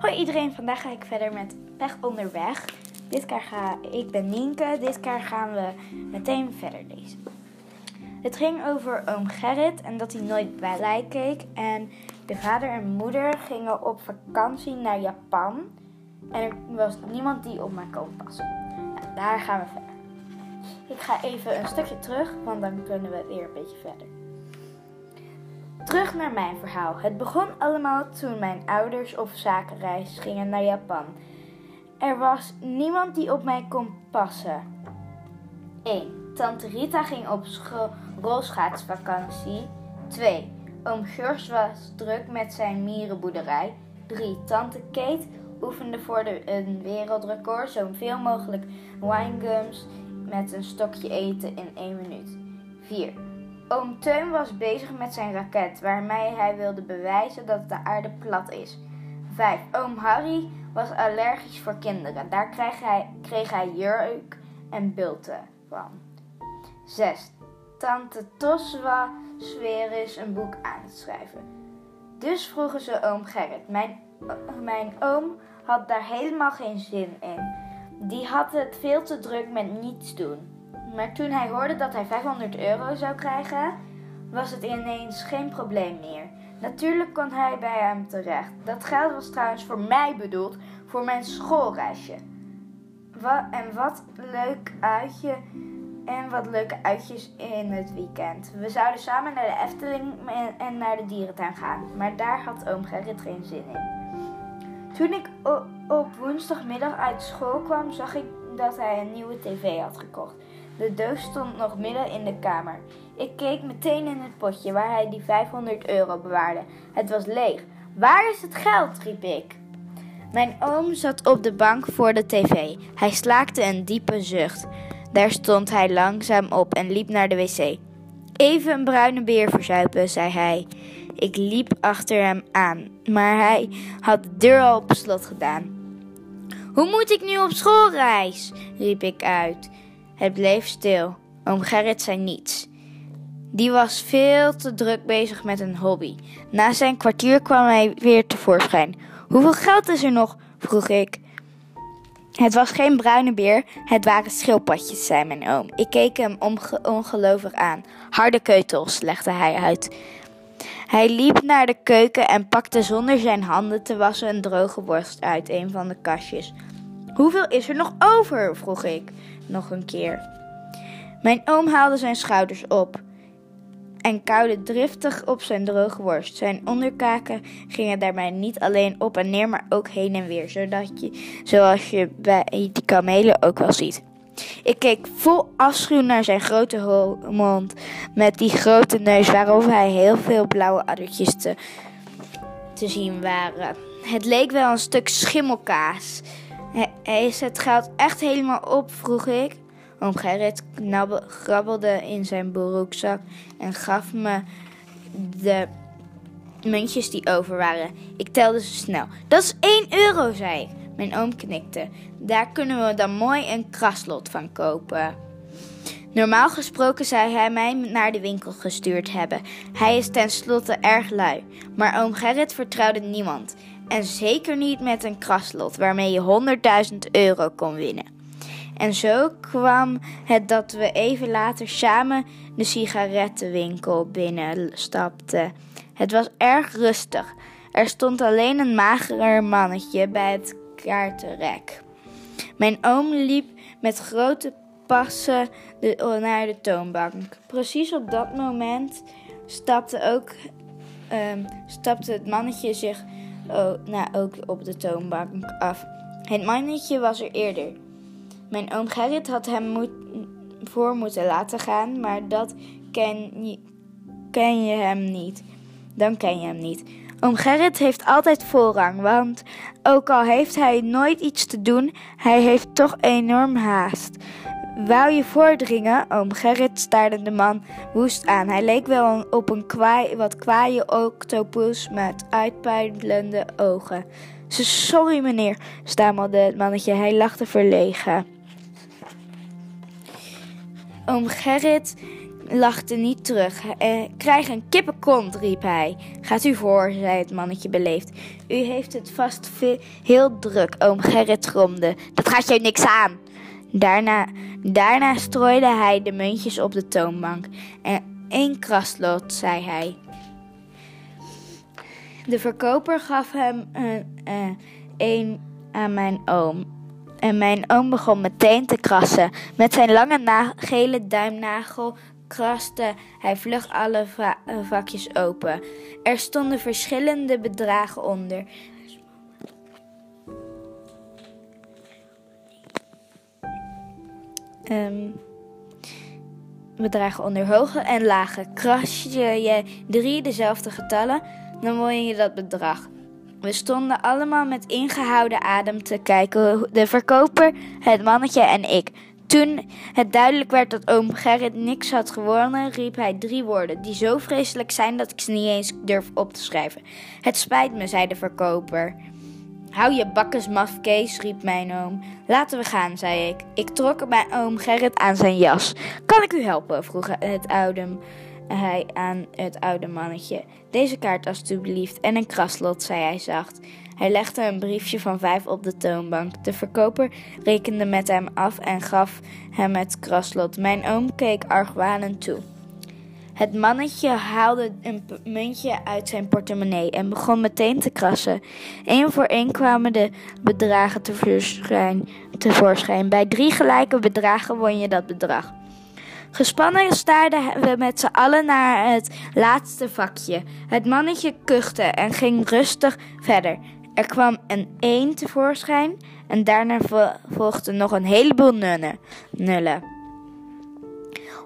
Hoi iedereen, vandaag ga ik verder met Weg onderweg. Dit keer ga ik ben Nienke. Dit keer gaan we meteen verder lezen. Het ging over oom Gerrit en dat hij nooit blij keek. En de vader en moeder gingen op vakantie naar Japan. En er was niemand die op mij kon passen. Nou, daar gaan we verder. Ik ga even een stukje terug, want dan kunnen we weer een beetje verder. Terug naar mijn verhaal. Het begon allemaal toen mijn ouders op zakenreis gingen naar Japan. Er was niemand die op mij kon passen. 1. Tante Rita ging op rolschaatsvakantie. 2. Oom George was druk met zijn mierenboerderij. 3. Tante Kate oefende voor de, een wereldrecord zoveel mogelijk winegums met een stokje eten in 1 minuut. 4. Oom Teun was bezig met zijn raket, waarmee hij wilde bewijzen dat de aarde plat is. 5. Oom Harry was allergisch voor kinderen. Daar kreeg hij, kreeg hij jeuk en bulten van. 6. Tante Toswa weer eens een boek aan te schrijven. Dus vroegen ze oom Gerrit. Mijn, mijn oom had daar helemaal geen zin in. Die had het veel te druk met niets doen. Maar toen hij hoorde dat hij 500 euro zou krijgen, was het ineens geen probleem meer. Natuurlijk kon hij bij hem terecht. Dat geld was trouwens voor mij bedoeld, voor mijn schoolreisje. Wat, en wat leuk uitje en wat leuke uitjes in het weekend. We zouden samen naar de Efteling en naar de dierentuin gaan, maar daar had oom Gerrit geen zin in. Toen ik op woensdagmiddag uit school kwam, zag ik dat hij een nieuwe tv had gekocht. De doos stond nog midden in de kamer. Ik keek meteen in het potje waar hij die 500 euro bewaarde. Het was leeg. Waar is het geld? riep ik. Mijn oom zat op de bank voor de tv. Hij slaakte een diepe zucht. Daar stond hij langzaam op en liep naar de wc. Even een bruine beer verzuipen, zei hij. Ik liep achter hem aan, maar hij had de deur al op slot gedaan. Hoe moet ik nu op schoolreis? riep ik uit. Het bleef stil. Oom Gerrit zei niets. Die was veel te druk bezig met een hobby. Na zijn kwartier kwam hij weer tevoorschijn. Hoeveel geld is er nog? vroeg ik. Het was geen bruine beer, het waren schildpadjes, zei mijn oom. Ik keek hem ongelovig aan. Harde keutels, legde hij uit. Hij liep naar de keuken en pakte zonder zijn handen te wassen een droge worst uit een van de kastjes. Hoeveel is er nog over? vroeg ik nog een keer. Mijn oom haalde zijn schouders op en kauwde driftig op zijn droge worst. Zijn onderkaken gingen daarbij niet alleen op en neer, maar ook heen en weer, zodat je, zoals je bij die kamelen ook wel ziet. Ik keek vol afschuw naar zijn grote mond met die grote neus waarop hij heel veel blauwe addertjes te, te zien waren. Het leek wel een stuk schimmelkaas. Hij is het geld echt helemaal op? vroeg ik. Oom Gerrit grabbelde in zijn broekzak en gaf me de muntjes die over waren. Ik telde ze snel. Dat is 1 euro, zei ik. Mijn oom knikte. Daar kunnen we dan mooi een kraslot van kopen. Normaal gesproken zou hij mij naar de winkel gestuurd hebben. Hij is tenslotte erg lui. Maar oom Gerrit vertrouwde niemand. En zeker niet met een kraslot waarmee je 100.000 euro kon winnen. En zo kwam het dat we even later samen de sigarettenwinkel binnenstapten. Het was erg rustig. Er stond alleen een mager mannetje bij het kaartenrek. Mijn oom liep met grote passen naar de toonbank. Precies op dat moment stapte, ook, um, stapte het mannetje zich oh, nou, ook op de toonbank af. Het mannetje was er eerder. Mijn oom Gerrit had hem voor moeten laten gaan, maar dat ken je, ken je hem niet. Dan ken je hem niet. Oom Gerrit heeft altijd voorrang, want ook al heeft hij nooit iets te doen, hij heeft toch enorm haast. Wou je voordringen? Oom Gerrit staarde de man woest aan. Hij leek wel op een kwaai, wat kwaaie octopus met uitpuilende ogen. Sorry meneer, stamelde het mannetje. Hij lachte verlegen. Oom Gerrit lachte niet terug. Eh, krijg een kippenkont, riep hij. Gaat u voor, zei het mannetje beleefd. U heeft het vast heel druk, oom Gerrit gromde. Dat gaat jou niks aan. Daarna, daarna strooide hij de muntjes op de toonbank. En één kraslot, zei hij. De verkoper gaf hem een, een aan mijn oom. En mijn oom begon meteen te krassen. Met zijn lange gele duimnagel kraste hij vlug alle va vakjes open. Er stonden verschillende bedragen onder. Um, bedragen onder hoge en lage. Kras je, je drie dezelfde getallen, dan won je dat bedrag. We stonden allemaal met ingehouden adem te kijken, de verkoper, het mannetje en ik. Toen het duidelijk werd dat oom Gerrit niks had gewonnen, riep hij drie woorden die zo vreselijk zijn dat ik ze niet eens durf op te schrijven. Het spijt me, zei de verkoper. Hou je bakkes, mafkees, riep mijn oom. Laten we gaan, zei ik. Ik trok mijn oom Gerrit aan zijn jas. Kan ik u helpen? vroeg het oude, hij aan het oude mannetje. Deze kaart alstublieft en een kraslot, zei hij zacht. Hij legde een briefje van vijf op de toonbank. De verkoper rekende met hem af en gaf hem het kraslot. Mijn oom keek argwanend toe. Het mannetje haalde een muntje uit zijn portemonnee en begon meteen te krassen. Eén voor één kwamen de bedragen tevoorschijn. tevoorschijn. Bij drie gelijke bedragen won je dat bedrag. Gespannen staarden we met z'n allen naar het laatste vakje. Het mannetje kuchte en ging rustig verder. Er kwam een 1 tevoorschijn en daarna volgde nog een heleboel nullen.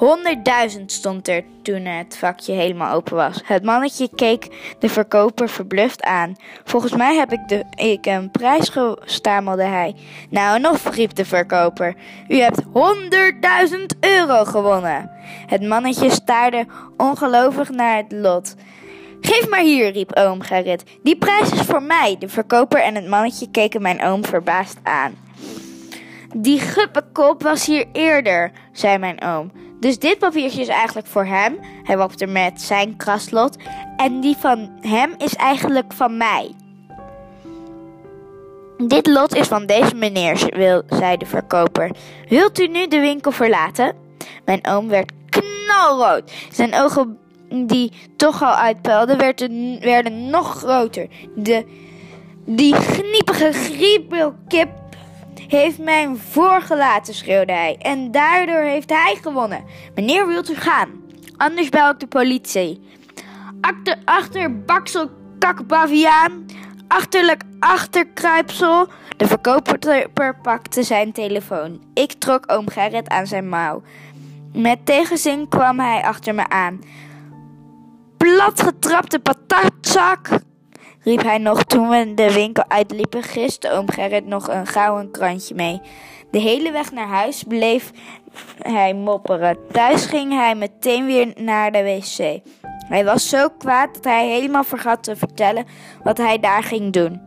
Honderdduizend stond er toen het vakje helemaal open was. Het mannetje keek de verkoper verbluft aan. Volgens mij heb ik, de, ik een prijs gestamelde hij. Nou, nog riep de verkoper. U hebt honderdduizend euro gewonnen. Het mannetje staarde ongelovig naar het lot. Geef maar hier, riep oom Gerrit. Die prijs is voor mij. De verkoper en het mannetje keken mijn oom verbaasd aan. Die guppenkop was hier eerder, zei mijn oom. Dus dit papiertje is eigenlijk voor hem. Hij wapte met zijn kraslot. En die van hem is eigenlijk van mij. Dit lot is van deze meneer, zei de verkoper. Wilt u nu de winkel verlaten? Mijn oom werd knalrood. Zijn ogen, die toch al uitpuilden, werden, werden nog groter. De, die gniepige griepelkip heeft mij voorgelaten, schreeuwde hij. En daardoor heeft hij gewonnen. Meneer, wilt u gaan? Anders bel ik de politie. Achter, achter baksel kakbaviaan. Achterlijk achterkruipsel. De verkoper pakte zijn telefoon. Ik trok oom Gerrit aan zijn mouw. Met tegenzin kwam hij achter me aan. Platgetrapte patatzak, riep hij nog toen we de winkel uitliepen, giste oom Gerrit nog een gouden krantje mee. De hele weg naar huis bleef hij mopperen. Thuis ging hij meteen weer naar de wc. Hij was zo kwaad dat hij helemaal vergat te vertellen wat hij daar ging doen.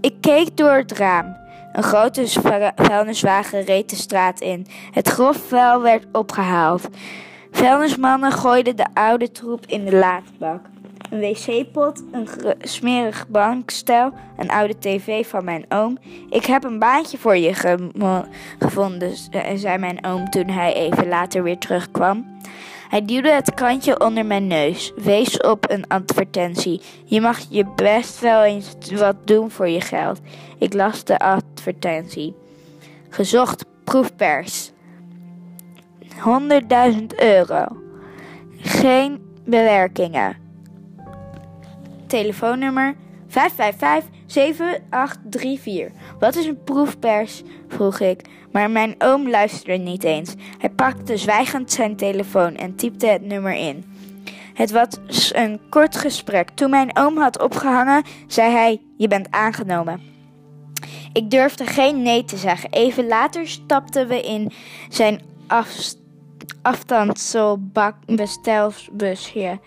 Ik keek door het raam. Een grote vuilniswagen reed de straat in. Het grof vuil werd opgehaald. Vuilnismannen gooiden de oude troep in de laadbak een wc-pot, een smerig bankstel, een oude tv van mijn oom. Ik heb een baantje voor je gevonden, zei mijn oom toen hij even later weer terugkwam. Hij duwde het krantje onder mijn neus, wees op een advertentie. Je mag je best wel eens wat doen voor je geld. Ik las de advertentie. Gezocht proefpers. 100.000 euro. Geen bewerkingen telefoonnummer 555-7834. Wat is een proefpers? vroeg ik, maar mijn oom luisterde niet eens. Hij pakte zwijgend zijn telefoon en typte het nummer in. Het was een kort gesprek. Toen mijn oom had opgehangen, zei hij: Je bent aangenomen. Ik durfde geen nee te zeggen. Even later stapten we in zijn afstandsbestelbusje.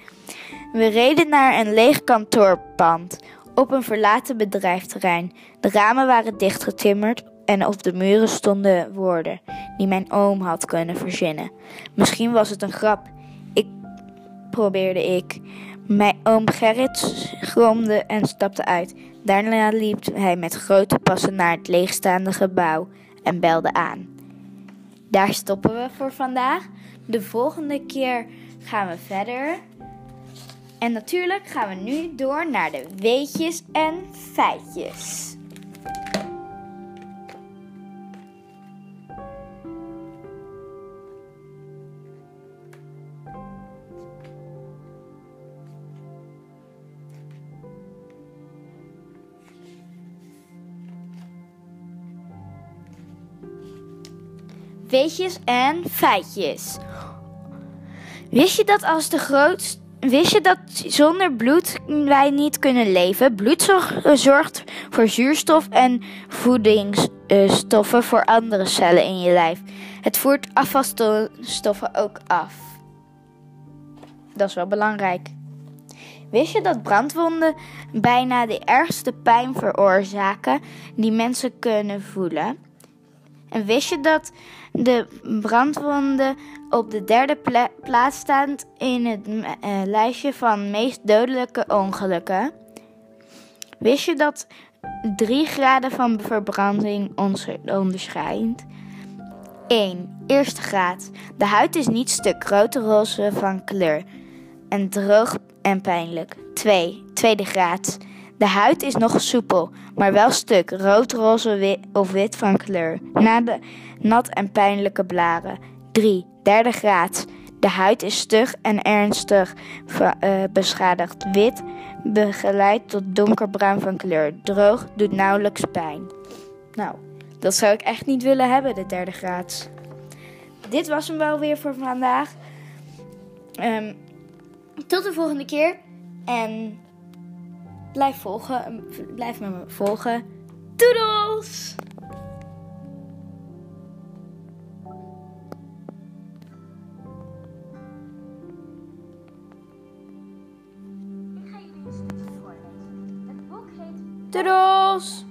We reden naar een leeg kantoorpand op een verlaten bedrijfterrein. De ramen waren dichtgetimmerd en op de muren stonden woorden die mijn oom had kunnen verzinnen. Misschien was het een grap. Ik probeerde ik. Mijn oom Gerrit gromde en stapte uit. Daarna liep hij met grote passen naar het leegstaande gebouw en belde aan. Daar stoppen we voor vandaag. De volgende keer gaan we verder. En natuurlijk gaan we nu door naar de weetjes en feitjes. Weetjes en feitjes. Wist je dat als de grootste Wist je dat zonder bloed wij niet kunnen leven? Bloed zorgt voor zuurstof en voedingsstoffen voor andere cellen in je lijf. Het voert afvalstoffen ook af. Dat is wel belangrijk. Wist je dat brandwonden bijna de ergste pijn veroorzaken die mensen kunnen voelen? En wist je dat de brandwonden op de derde plaats staan in het uh, lijstje van meest dodelijke ongelukken? Wist je dat drie graden van verbranding onderscheidt? 1. Eerste graad. De huid is niet stuk rood roze van kleur en droog en pijnlijk. 2. Tweede graad. De huid is nog soepel, maar wel stuk, rood, roze of wit van kleur. Na de nat en pijnlijke blaren. 3. Derde graad. De huid is stug en ernstig uh, beschadigd. Wit, begeleid tot donkerbruin van kleur. Droog, doet nauwelijks pijn. Nou, dat zou ik echt niet willen hebben, de derde graad. Dit was hem wel weer voor vandaag. Um, tot de volgende keer. En Blijf volgen. Blijf me volgen. Doedels! Ik